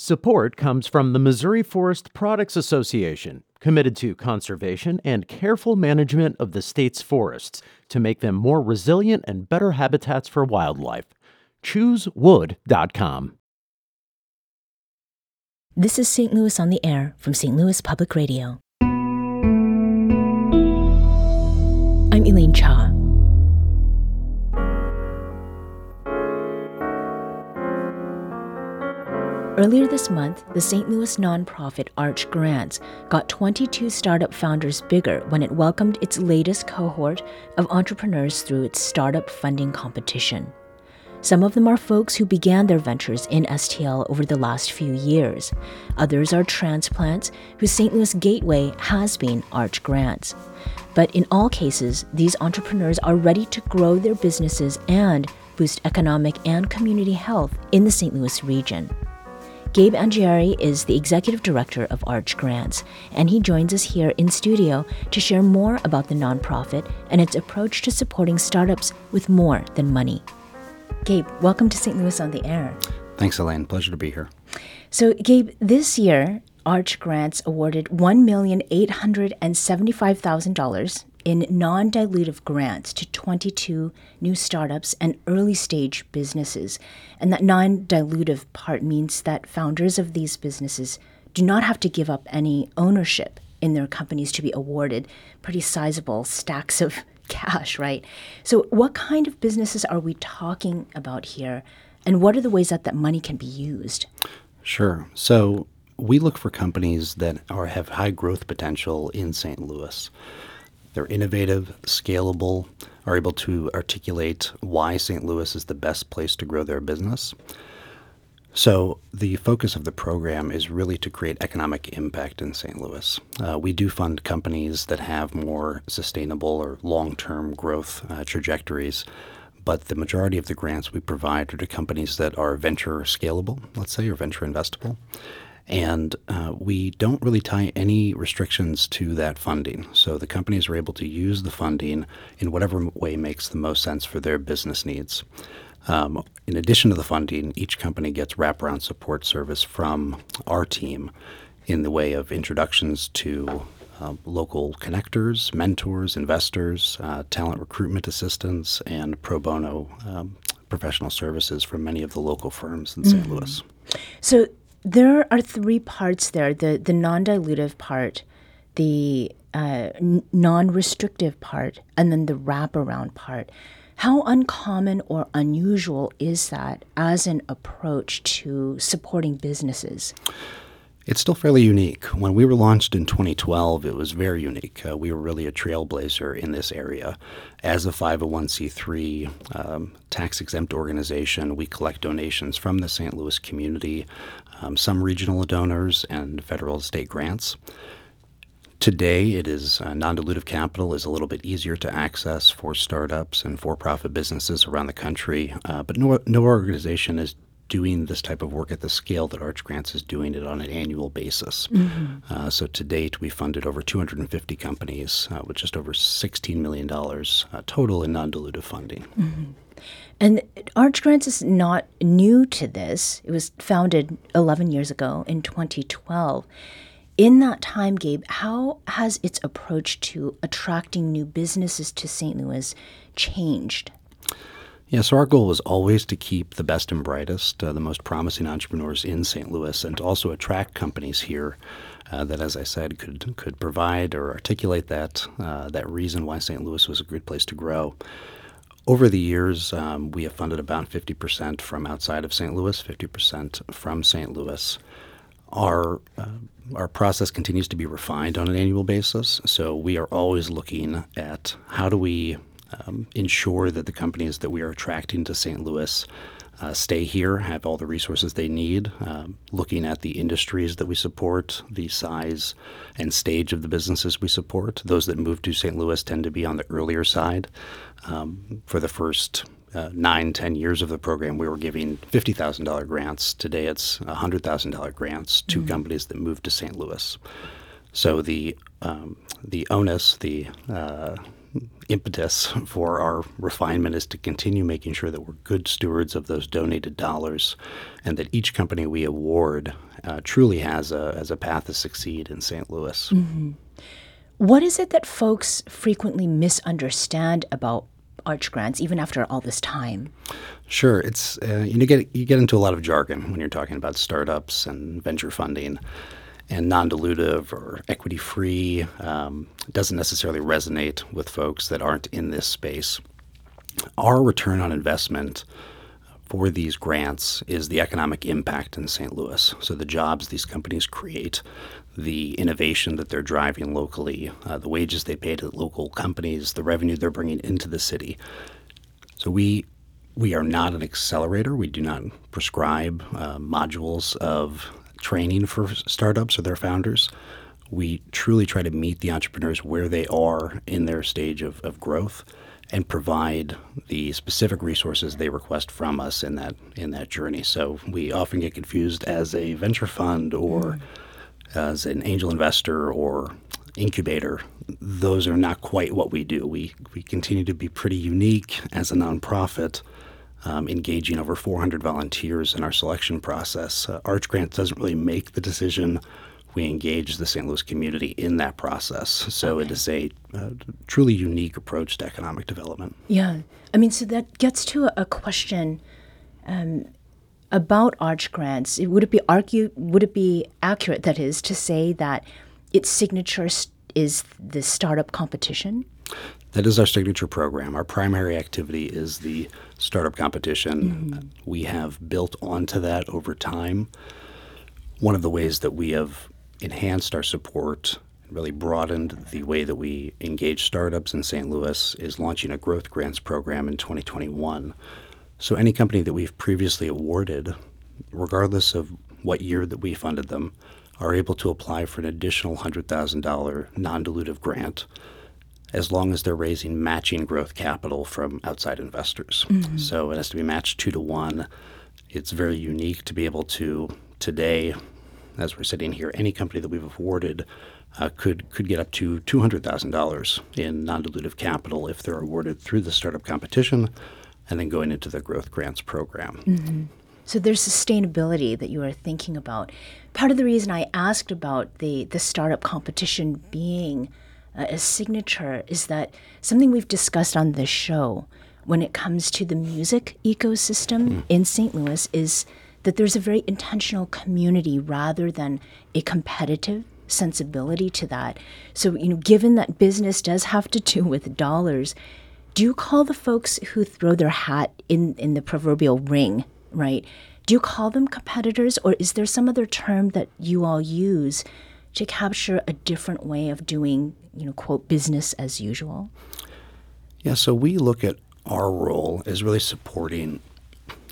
Support comes from the Missouri Forest Products Association, committed to conservation and careful management of the state's forests to make them more resilient and better habitats for wildlife. ChooseWood.com. This is St. Louis on the Air from St. Louis Public Radio. I'm Elaine Cha. Earlier this month, the St. Louis nonprofit Arch Grants got 22 startup founders bigger when it welcomed its latest cohort of entrepreneurs through its startup funding competition. Some of them are folks who began their ventures in STL over the last few years. Others are transplants whose St. Louis gateway has been Arch Grants. But in all cases, these entrepreneurs are ready to grow their businesses and boost economic and community health in the St. Louis region. Gabe Angieri is the executive director of Arch Grants, and he joins us here in studio to share more about the nonprofit and its approach to supporting startups with more than money. Gabe, welcome to St. Louis on the Air. Thanks, Elaine. Pleasure to be here. So, Gabe, this year, Arch Grants awarded $1,875,000 in non dilutive grants to 22 new startups and early stage businesses. And that non dilutive part means that founders of these businesses do not have to give up any ownership in their companies to be awarded pretty sizable stacks of cash, right? So, what kind of businesses are we talking about here? And what are the ways that that money can be used? Sure. So, we look for companies that are have high growth potential in St. Louis. They're innovative, scalable, are able to articulate why St. Louis is the best place to grow their business. So, the focus of the program is really to create economic impact in St. Louis. Uh, we do fund companies that have more sustainable or long term growth uh, trajectories, but the majority of the grants we provide are to companies that are venture scalable, let's say, or venture investable. And uh, we don't really tie any restrictions to that funding. So the companies are able to use the funding in whatever way makes the most sense for their business needs. Um, in addition to the funding, each company gets wraparound support service from our team in the way of introductions to uh, local connectors, mentors, investors, uh, talent recruitment assistance, and pro bono um, professional services from many of the local firms in mm-hmm. St. Louis. So there are three parts there the, the non dilutive part, the uh, non restrictive part, and then the wraparound part. How uncommon or unusual is that as an approach to supporting businesses? It's still fairly unique. When we were launched in 2012, it was very unique. Uh, we were really a trailblazer in this area. As a 501c3 um, tax exempt organization, we collect donations from the St. Louis community, um, some regional donors, and federal state grants. Today, it is uh, non-dilutive capital is a little bit easier to access for startups and for-profit businesses around the country, uh, but no, no organization is doing this type of work at the scale that Arch Grants is doing it on an annual basis. Mm-hmm. Uh, so to date, we funded over 250 companies uh, with just over $16 million uh, total in non-dilutive funding. Mm-hmm. And Arch Grants is not new to this. It was founded 11 years ago in 2012. In that time, Gabe, how has its approach to attracting new businesses to St. Louis changed? Yeah, so our goal was always to keep the best and brightest, uh, the most promising entrepreneurs in St. Louis, and to also attract companies here uh, that, as I said, could could provide or articulate that uh, that reason why St. Louis was a good place to grow. Over the years, um, we have funded about 50% from outside of St. Louis, 50% from St. Louis. Our uh, our process continues to be refined on an annual basis, so we are always looking at how do we um, ensure that the companies that we are attracting to St. Louis uh, stay here, have all the resources they need, um, looking at the industries that we support, the size and stage of the businesses we support. Those that move to St. Louis tend to be on the earlier side. Um, for the first uh, nine, ten years of the program, we were giving $50,000 grants. Today it's $100,000 grants to mm-hmm. companies that move to St. Louis. So the um, the onus, the uh, impetus for our refinement is to continue making sure that we're good stewards of those donated dollars and that each company we award uh, truly has a, has a path to succeed in St. Louis. Mm-hmm. What is it that folks frequently misunderstand about arch grants, even after all this time? Sure, it's uh, you get you get into a lot of jargon when you're talking about startups and venture funding, and non-dilutive or equity-free um, doesn't necessarily resonate with folks that aren't in this space. Our return on investment for these grants is the economic impact in St. Louis. So the jobs these companies create, the innovation that they're driving locally, uh, the wages they pay to local companies, the revenue they're bringing into the city. So we we are not an accelerator. We do not prescribe uh, modules of training for startups or their founders. We truly try to meet the entrepreneurs where they are in their stage of, of growth and provide the specific resources they request from us in that in that journey. So we often get confused as a venture fund or mm. as an angel investor or incubator. Those are not quite what we do. We we continue to be pretty unique as a nonprofit. Um, engaging over 400 volunteers in our selection process. Uh, Arch Grant doesn't really make the decision we engage the St. Louis community in that process. So okay. it is a uh, truly unique approach to economic development. Yeah. I mean, so that gets to a, question um, about arch grants. Would it be argue? Would it be accurate, that is, to say that its signature is the startup competition? That is our signature program. Our primary activity is the startup competition. Mm-hmm. We have built onto that over time. One of the ways that we have enhanced our support and really broadened the way that we engage startups in St. Louis is launching a growth grants program in 2021. So any company that we've previously awarded, regardless of what year that we funded them, are able to apply for an additional $100,000 non-dilutive grant as long as they're raising matching growth capital from outside investors. Mm-hmm. So it has to be matched two to one. It's very unique to be able to today as we're sitting here, any company that we've awarded uh, could could get up to two hundred thousand dollars in non-dilutive capital if they're awarded through the startup competition, and then going into the growth grants program. Mm-hmm. So there's sustainability that you are thinking about. Part of the reason I asked about the the startup competition being uh, a signature is that something we've discussed on this show when it comes to the music ecosystem mm. in St. Louis is that there's a very intentional community rather than a competitive sensibility to that. So, you know, given that business does have to do with dollars, do you call the folks who throw their hat in, in the proverbial ring, right? Do you call them competitors, or is there some other term that you all use to capture a different way of doing, you know, quote, business as usual? Yeah, so we look at our role as really supporting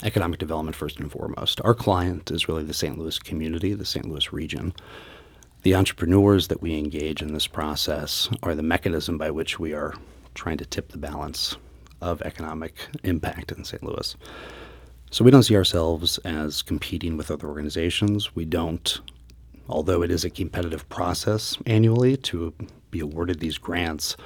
economic development first and foremost. Our client is really the St. Louis community, the St. Louis region. The entrepreneurs that we engage in this process are the mechanism by which we are trying to tip the balance of economic impact in St. Louis. So we don't see ourselves as competing with other organizations. We don't, although it is a competitive process annually to be awarded these grants,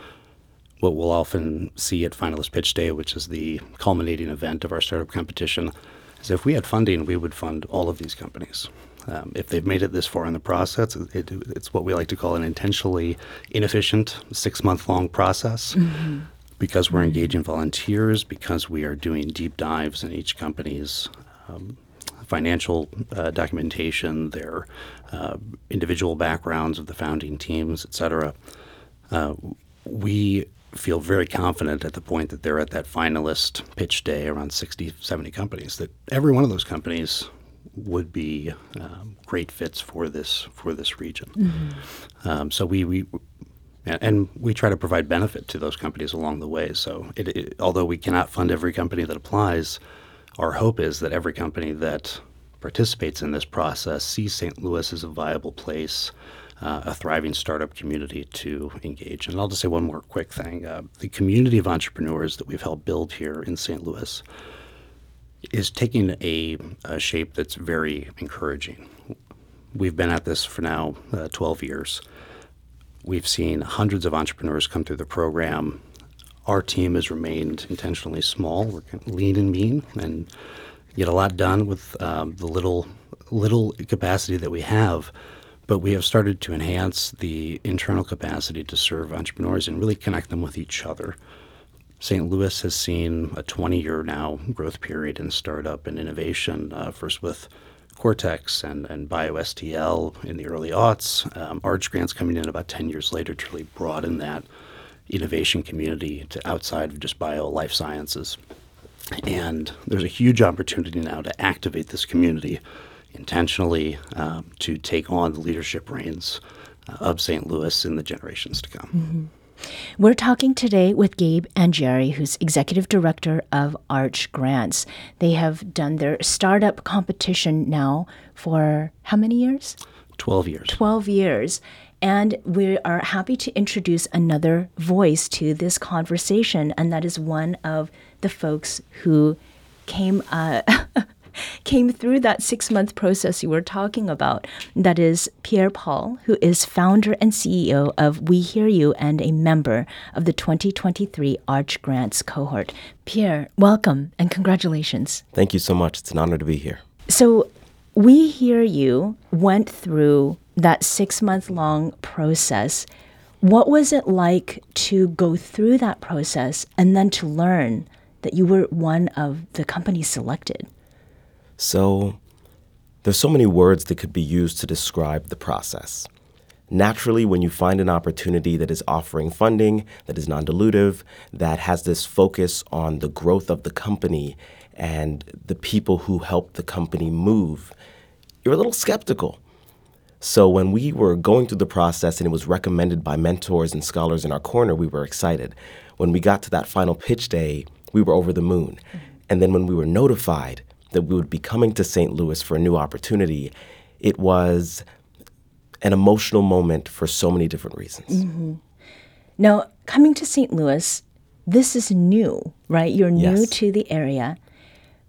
what we'll often see at Finalist Pitch Day, which is the culminating event of our startup competition, is if we had funding, we would fund all of these companies. Um, if they've made it this far in the process, it, it's what we like to call an intentionally inefficient six month long process. Mm-hmm. Because we're engaging volunteers, because we are doing deep dives in each company's um, financial uh, documentation, their uh, individual backgrounds of the founding teams, et cetera. Uh, we feel very confident at the point that they're at that finalist pitch day around 60, 70 companies that every one of those companies would be um, great fits for this for this region. Mm-hmm. Um, so we, we and we try to provide benefit to those companies along the way. So it, it, although we cannot fund every company that applies, our hope is that every company that participates in this process sees St. Louis as a viable place uh, a thriving startup community to engage. And I'll just say one more quick thing. Uh, the community of entrepreneurs that we've helped build here in St. Louis is taking a, a shape that's very encouraging. We've been at this for now uh, 12 years. We've seen hundreds of entrepreneurs come through the program. Our team has remained intentionally small. We're lean and mean, and get a lot done with um, the little little capacity that we have. But we have started to enhance the internal capacity to serve entrepreneurs and really connect them with each other. St. Louis has seen a 20 year now growth period in startup and innovation, uh, first with Cortex and, and BioSTL in the early aughts, um, Arch grants coming in about 10 years later to really broaden that innovation community to outside of just bio life sciences. And there's a huge opportunity now to activate this community intentionally um, to take on the leadership reins uh, of St. Louis in the generations to come. Mm-hmm. We're talking today with Gabe Angieri, who's executive director of Arch Grants. They have done their startup competition now for how many years? 12 years. 12 years. And we are happy to introduce another voice to this conversation, and that is one of the folks who came uh, came through that six month process you were talking about. That is Pierre Paul, who is founder and CEO of We Hear You and a member of the 2023 Arch Grants cohort. Pierre, welcome and congratulations. Thank you so much. It's an honor to be here. So, We Hear You went through that six month long process. What was it like to go through that process and then to learn that you were one of the companies selected? So, there's so many words that could be used to describe the process. Naturally, when you find an opportunity that is offering funding, that is non dilutive, that has this focus on the growth of the company and the people who help the company move, you're a little skeptical. So, when we were going through the process and it was recommended by mentors and scholars in our corner, we were excited. When we got to that final pitch day, we were over the moon. And then when we were notified, that we would be coming to St. Louis for a new opportunity, it was an emotional moment for so many different reasons. Mm-hmm. Now, coming to St. Louis, this is new, right? You're new yes. to the area.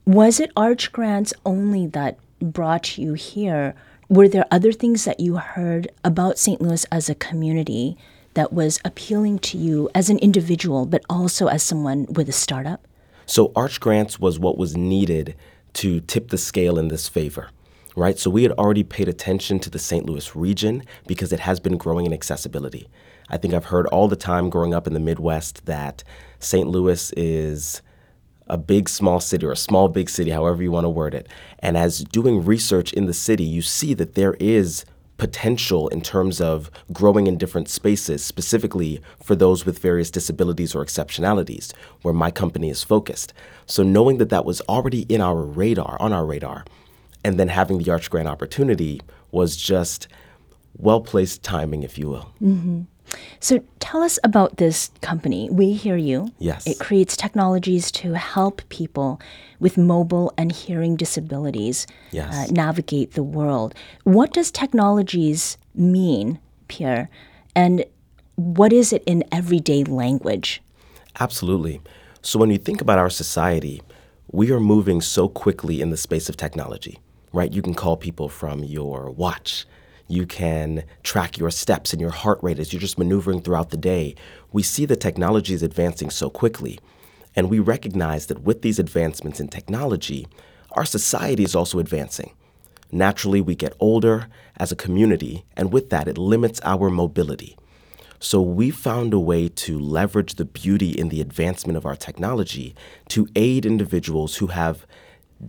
Was it Arch Grants only that brought you here? Were there other things that you heard about St. Louis as a community that was appealing to you as an individual, but also as someone with a startup? So, Arch Grants was what was needed to tip the scale in this favor, right? So we had already paid attention to the St. Louis region because it has been growing in accessibility. I think I've heard all the time growing up in the Midwest that St. Louis is a big small city or a small big city, however you want to word it. And as doing research in the city, you see that there is potential in terms of growing in different spaces, specifically for those with various disabilities or exceptionalities, where my company is focused. So knowing that that was already in our radar, on our radar, and then having the Arch Grant opportunity was just well placed timing, if you will. Mm-hmm. So tell us about this company. We Hear You. Yes. It creates technologies to help people with mobile and hearing disabilities yes. uh, navigate the world. What does technologies mean, Pierre? And what is it in everyday language? Absolutely. So when you think about our society, we are moving so quickly in the space of technology, right? You can call people from your watch you can track your steps and your heart rate as you're just maneuvering throughout the day. We see the technology is advancing so quickly. And we recognize that with these advancements in technology, our society is also advancing. Naturally, we get older as a community, and with that, it limits our mobility. So, we found a way to leverage the beauty in the advancement of our technology to aid individuals who have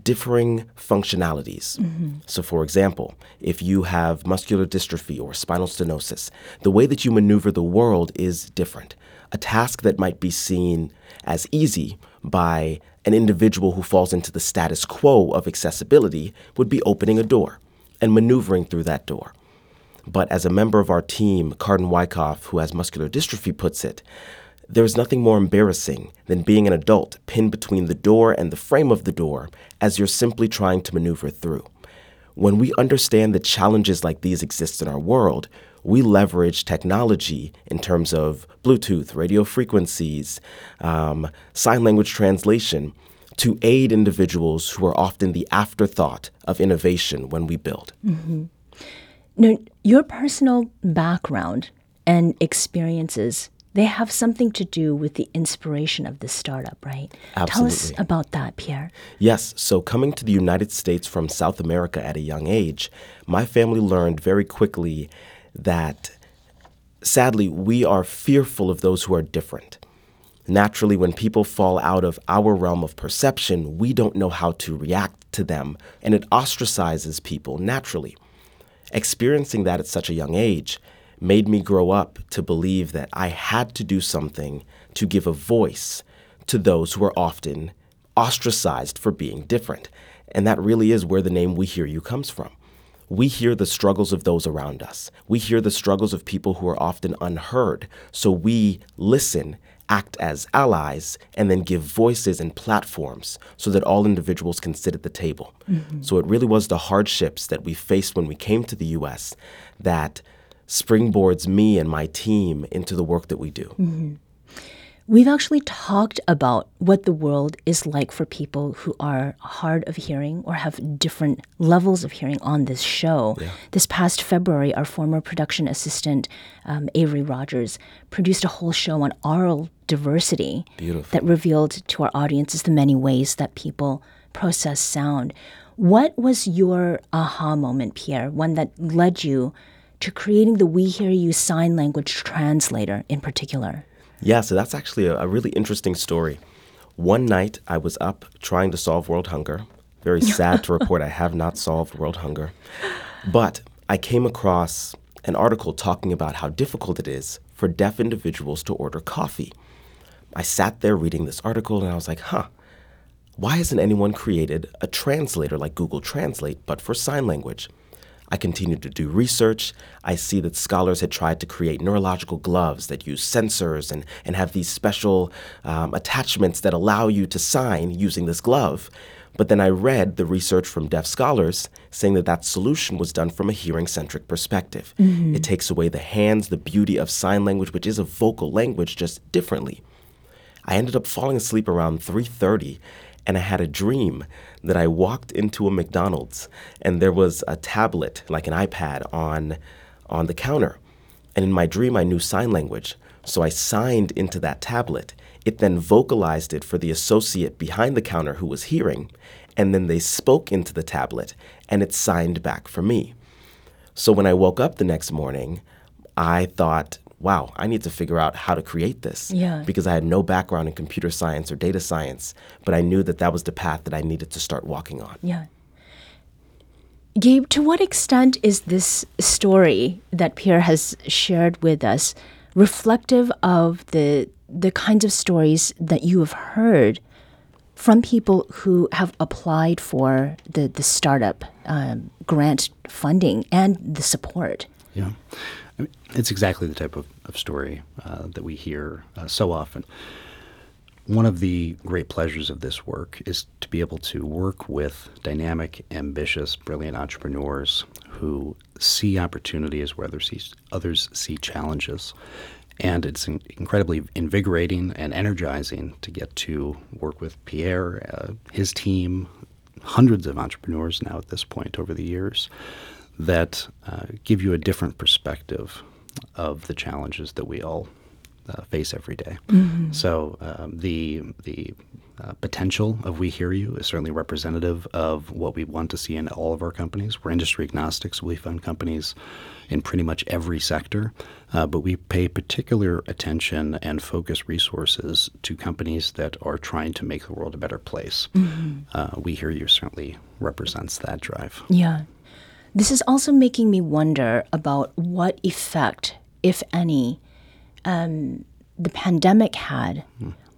differing functionalities. Mm-hmm. So, for example, if you have muscular dystrophy or spinal stenosis, the way that you maneuver the world is different. A task that might be seen as easy by an individual who falls into the status quo of accessibility would be opening a door and maneuvering through that door. But as a member of our team, Carden Wyckoff, who has muscular dystrophy, puts it, there is nothing more embarrassing than being an adult pinned between the door and the frame of the door as you're simply trying to maneuver through. When we understand that challenges like these exist in our world, we leverage technology in terms of Bluetooth, radio frequencies, um, sign language translation to aid individuals who are often the afterthought of innovation when we build. Mm-hmm. Now, your personal background and experiences they have something to do with the inspiration of this startup, right? Absolutely. Tell us about that, Pierre. Yes, so coming to the United States from South America at a young age, my family learned very quickly that sadly, we are fearful of those who are different. Naturally, when people fall out of our realm of perception, we don't know how to react to them, and it ostracizes people naturally. Experiencing that at such a young age made me grow up to believe that I had to do something to give a voice to those who are often ostracized for being different. And that really is where the name We Hear You comes from. We hear the struggles of those around us. We hear the struggles of people who are often unheard. So we listen, act as allies, and then give voices and platforms so that all individuals can sit at the table. Mm-hmm. So it really was the hardships that we faced when we came to the US that springboards me and my team into the work that we do. We've actually talked about what the world is like for people who are hard of hearing or have different levels of hearing on this show. This past February, our former production assistant, um, Avery Rogers, produced a whole show on aural diversity Beautiful. that revealed to our audiences the many ways that people process sound. What was your aha moment, Pierre? One that led you to creating the We Hear You sign language translator in particular? Yeah, so that's actually a, a really interesting story. One night I was up trying to solve world hunger. Very sad to report I have not solved world hunger. But I came across an article talking about how difficult it is for deaf individuals to order coffee. I sat there reading this article and I was like, huh, why hasn't anyone created a translator like Google Translate but for sign language? I continued to do research. I see that scholars had tried to create neurological gloves that use sensors and, and have these special um, attachments that allow you to sign using this glove. But then I read the research from deaf scholars saying that that solution was done from a hearing centric perspective. It takes away the hands, the beauty of sign language, which is a vocal language, just differently. I ended up falling asleep around 3:30 and I had a dream that I walked into a McDonald's and there was a tablet like an iPad on on the counter. And in my dream I knew sign language, so I signed into that tablet. It then vocalized it for the associate behind the counter who was hearing, and then they spoke into the tablet and it signed back for me. So when I woke up the next morning, I thought, wow, I need to figure out how to create this. Yeah. Because I had no background in computer science or data science, but I knew that that was the path that I needed to start walking on. Yeah. Gabe, to what extent is this story that Pierre has shared with us reflective of the the kinds of stories that you have heard from people who have applied for the the startup um, grant funding and the support? Yeah. It's exactly the type of, of story uh, that we hear uh, so often. One of the great pleasures of this work is to be able to work with dynamic, ambitious, brilliant entrepreneurs who see opportunities where others see, others see challenges. And it's in- incredibly invigorating and energizing to get to work with Pierre, uh, his team, hundreds of entrepreneurs now at this point over the years that uh, give you a different perspective of the challenges that we all uh, face every day. So um, the the uh, potential of We Hear You is certainly representative of what we want to see in all of our companies. We're industry agnostic, so we fund companies in pretty much every sector, uh, but we pay particular attention and focus resources to companies that are trying to make the world a better place. Uh, we Hear You certainly represents that drive. Yeah. This is also making me wonder about what effect, if any, um, the pandemic had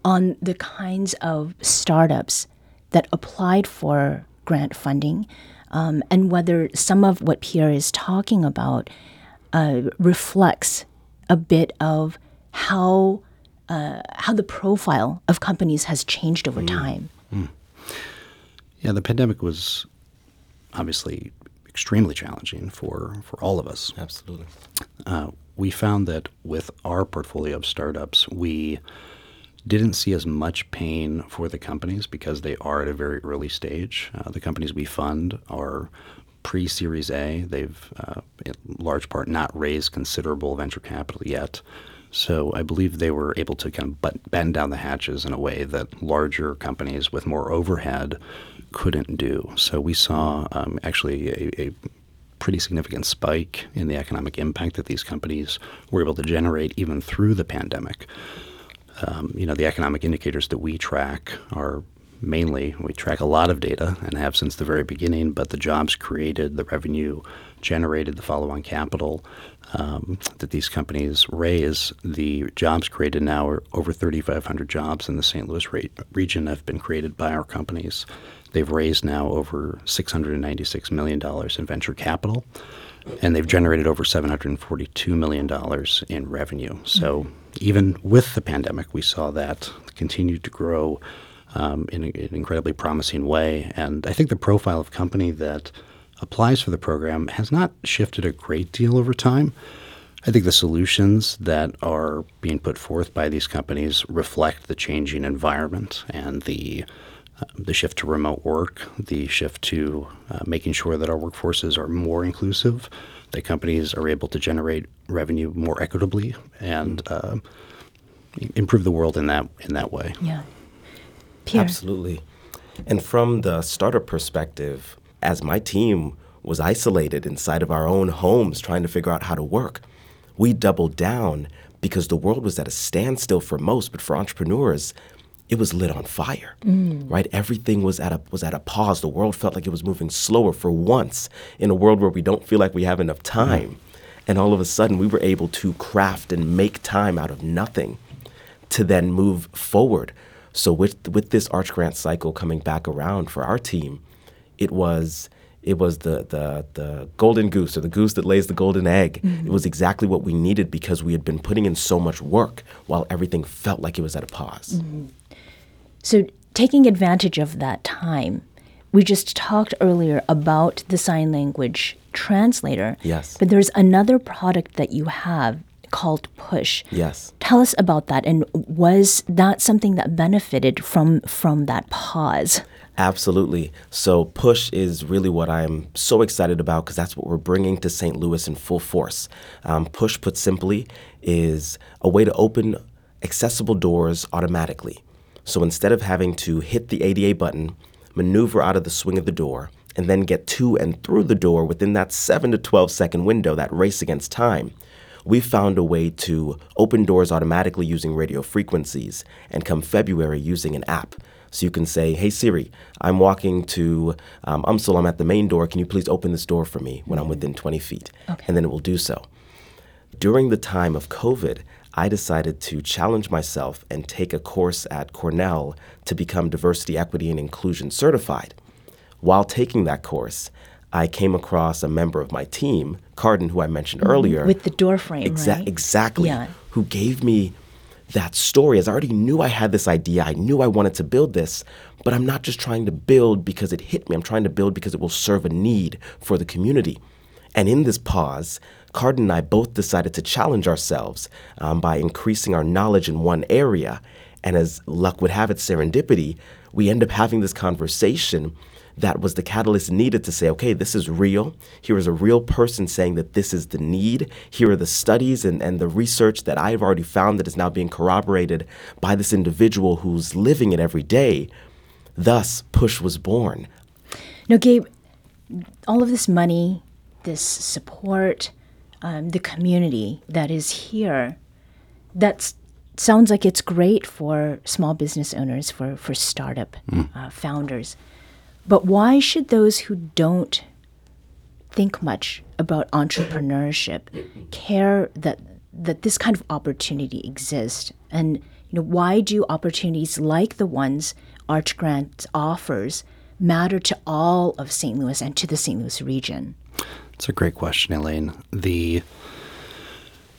on the kinds of startups that applied for grant funding, um, and whether some of what Pierre is talking about uh, reflects a bit of how uh, how the profile of companies has changed over time. Yeah, the pandemic was obviously extremely challenging for, for all of us. Absolutely. Uh, we found that with our portfolio of startups, we didn't see as much pain for the companies because they are at a very early stage. Uh, the companies we fund are pre Series A. They've, uh, in large part, not raised considerable venture capital yet. So I believe they were able to kind of bend down the hatches in a way that larger companies with more overhead couldn't do. So we saw um, actually a, a pretty significant spike in the economic impact that these companies were able to generate even through the pandemic. Um, you know, the economic indicators that we track are mainly we track a lot of data and have since the very beginning, but the jobs created, the revenue generated, the follow on capital um, that these companies raise, the jobs created now are over 3,500 jobs in the St. Louis re- region have been created by our companies. They've raised now over $696 million in venture capital, and they've generated over $742 million in revenue. So even with the pandemic, we saw that continue to grow um, in, a, in an incredibly promising way. And I think the profile of company that applies for the program has not shifted a great deal over time. I think the solutions that are being put forth by these companies reflect the changing environment and the uh, the shift to remote work, the shift to uh, making sure that our workforces are more inclusive, that companies are able to generate revenue more equitably, and uh, improve the world in that in that way. Yeah. Pierre. Absolutely. And from the startup perspective, as my team was isolated inside of our own homes trying to figure out how to work, we doubled down because the world was at a standstill for most, but for entrepreneurs, it was lit on fire. Mm. Right? Everything was at a was at a pause. The world felt like it was moving slower for once in a world where we don't feel like we have enough time. And all of a sudden we were able to craft and make time out of nothing to then move forward. So with with this Arch Grant cycle coming back around for our team, it was it was the the the golden goose or the goose that lays the golden egg. Mm-hmm. It was exactly what we needed because we had been putting in so much work while everything felt like it was at a pause. Mm-hmm. So, taking advantage of that time, we just talked earlier about the sign language translator. Yes. But there's another product that you have called Push. Yes. Tell us about that and was that something that benefited from from that pause? Absolutely. So, Push is really what I'm so excited about because that's what we're bringing to St. Louis in full force. Um, Push, put simply, is a way to open accessible doors automatically. So, instead of having to hit the ADA button, maneuver out of the swing of the door, and then get to and through the door within that 7 to 12 second window, that race against time, we found a way to open doors automatically using radio frequencies and come February using an app. So you can say, hey Siri, I'm walking to um, UMSL, I'm at the main door. Can you please open this door for me when I'm within 20 feet? And then it will do so. During the time of COVID, I decided to challenge myself and take a course at Cornell to become diversity, equity, and inclusion certified. While taking that course, I came across a member of my team, Cardin, who I mentioned mm-hmm. earlier. With the door frame, Exa- right? Exactly. Yeah. Who gave me that story as I already knew I had this idea. I knew I wanted to build this, but I'm not just trying to build because it hit me. I'm trying to build because it will serve a need for the community. And in this pause, Cardin and I both decided to challenge ourselves um, by increasing our knowledge in one area. And as luck would have it, serendipity, we end up having this conversation that was the catalyst needed to say, okay, this is real. Here is a real person saying that this is the need. Here are the studies and, and the research that I have already found that is now being corroborated by this individual who's living it every day. Thus, Push was born. Now, Gabe, all of this money, this support, um, the community that is here, that sounds like it's great for small business owners, for, for startup uh, founders. But why should those who don't think much about entrepreneurship care that that this kind of opportunity exists? And you know why do opportunities like the ones arch grant offers matter to all of st louis and to the st louis region It's a great question, Elaine. The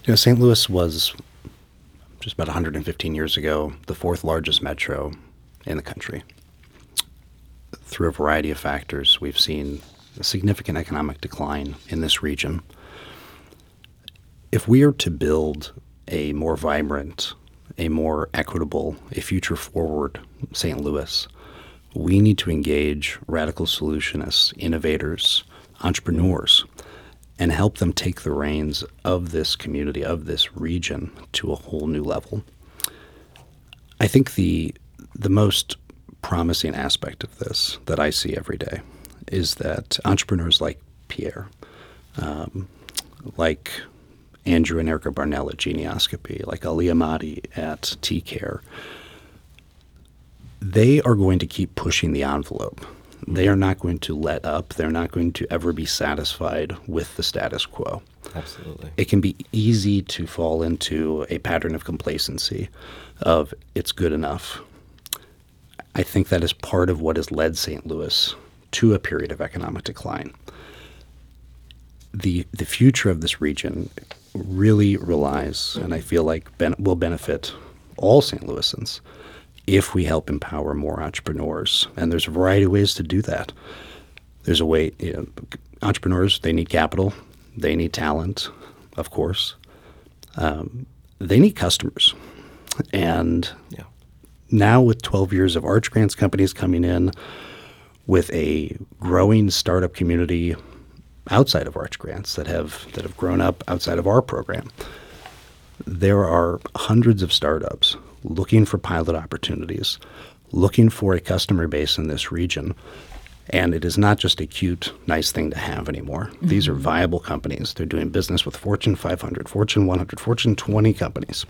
you know, St. Louis was just about 115 years ago the fourth largest metro in the country. Through a variety of factors, we've seen a significant economic decline in this region. If we are to build a more vibrant, a more equitable, a future forward St. Louis, we need to engage radical solutionists, innovators, entrepreneurs. and help them take the reins of this community, of this region, to a whole new level. I think the the most promising aspect of this that I see every day is that entrepreneurs like Pierre, um, like Andrew and Erica Barnell at Geneoscopy, like Ali Ahmadi at T-Care, they are going to keep pushing the envelope. They are not going to let up. They're not going to ever be satisfied with the status quo. Absolutely. It can be easy to fall into a pattern of complacency of it's good enough. I think that is part of what has led St. Louis to a period of economic decline. The the future of this region really relies, and I feel like ben, will benefit all St. Louisans if we help empower more entrepreneurs. And there's a variety of ways to do that. There's a way, you know, entrepreneurs, they need capital, they need talent, of course. Um, they need customers. And Yeah. now, with 12 years of Arch Grants companies coming in, with a growing startup community outside of Arch Grants that have that have grown up outside of our program, there are hundreds of startups looking for pilot opportunities, looking for a customer base in this region. And it is not just a cute, nice thing to have anymore. These are viable companies. They're doing business with Fortune 500, Fortune 100, Fortune 20 companies.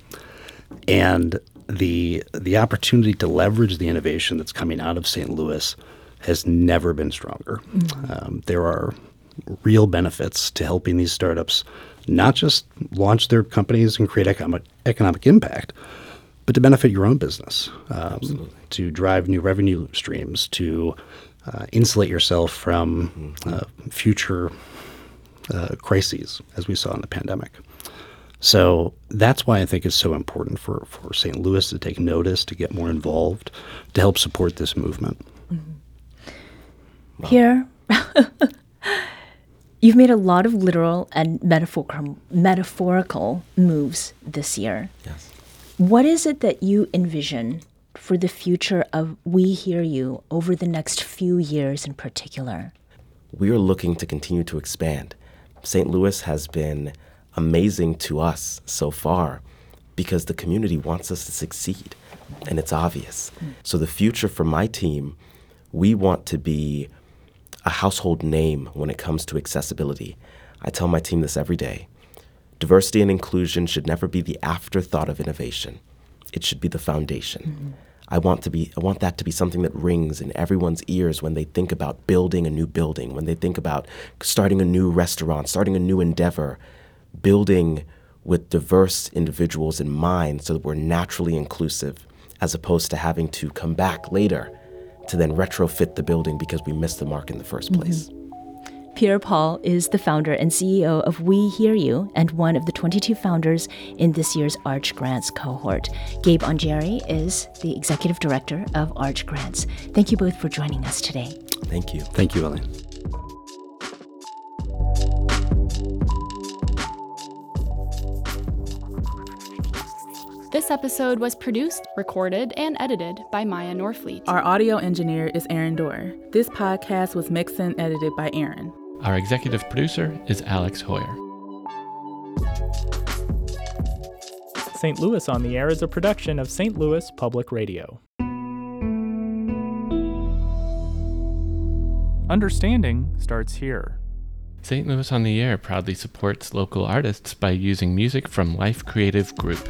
And the the opportunity to leverage the innovation that's coming out of St. Louis has never been stronger. Um, there are real benefits to helping these startups not just launch their companies and create economic economic impact, but to benefit your own business, um, to drive new revenue streams, to uh, insulate yourself from uh, future uh, crises, as we saw in the pandemic. So that's why I think it's so important for, for St. Louis to take notice, to get more involved, to help support this movement. Pierre, you've made a lot of literal and metaphorical, metaphorical moves this year. Yes. What is it that you envision for the future of We Hear You over the next few years in particular? we are looking to continue to expand. St. Louis has been amazing to us so far because the community wants us to succeed, and it's obvious. Hmm. So, the future for my team, we want to be a household name when it comes to accessibility. I tell my team this every day. Diversity and inclusion should never be the afterthought of innovation. It should be the foundation. Mm-hmm. I want to be I want that to be something that rings in everyone's ears when they think about building a new building, when they think about starting a new restaurant, starting a new endeavor, building with diverse individuals in mind so that we're naturally inclusive as opposed to having to come back later to then retrofit the building because we missed the mark in the 1st mm-hmm. place. Pierre Paul is the founder and CEO of We Hear You and one of the 22 founders in this year's Arch Grants cohort. Gabe Angieri is the executive director of Arch Grants. Thank you both for joining us today. Thank you. Thank you, Ellen. This episode was produced, recorded, and edited by Maya Norfleet. Our audio engineer is Aaron Dorr. This podcast was mixed and edited by Aaron. Our executive producer is Alex Heuer. St. Louis on the Air is a production of St. Louis Public Radio. Understanding starts here. St. Louis on the Air proudly supports local artists by using music from Life Creative Group.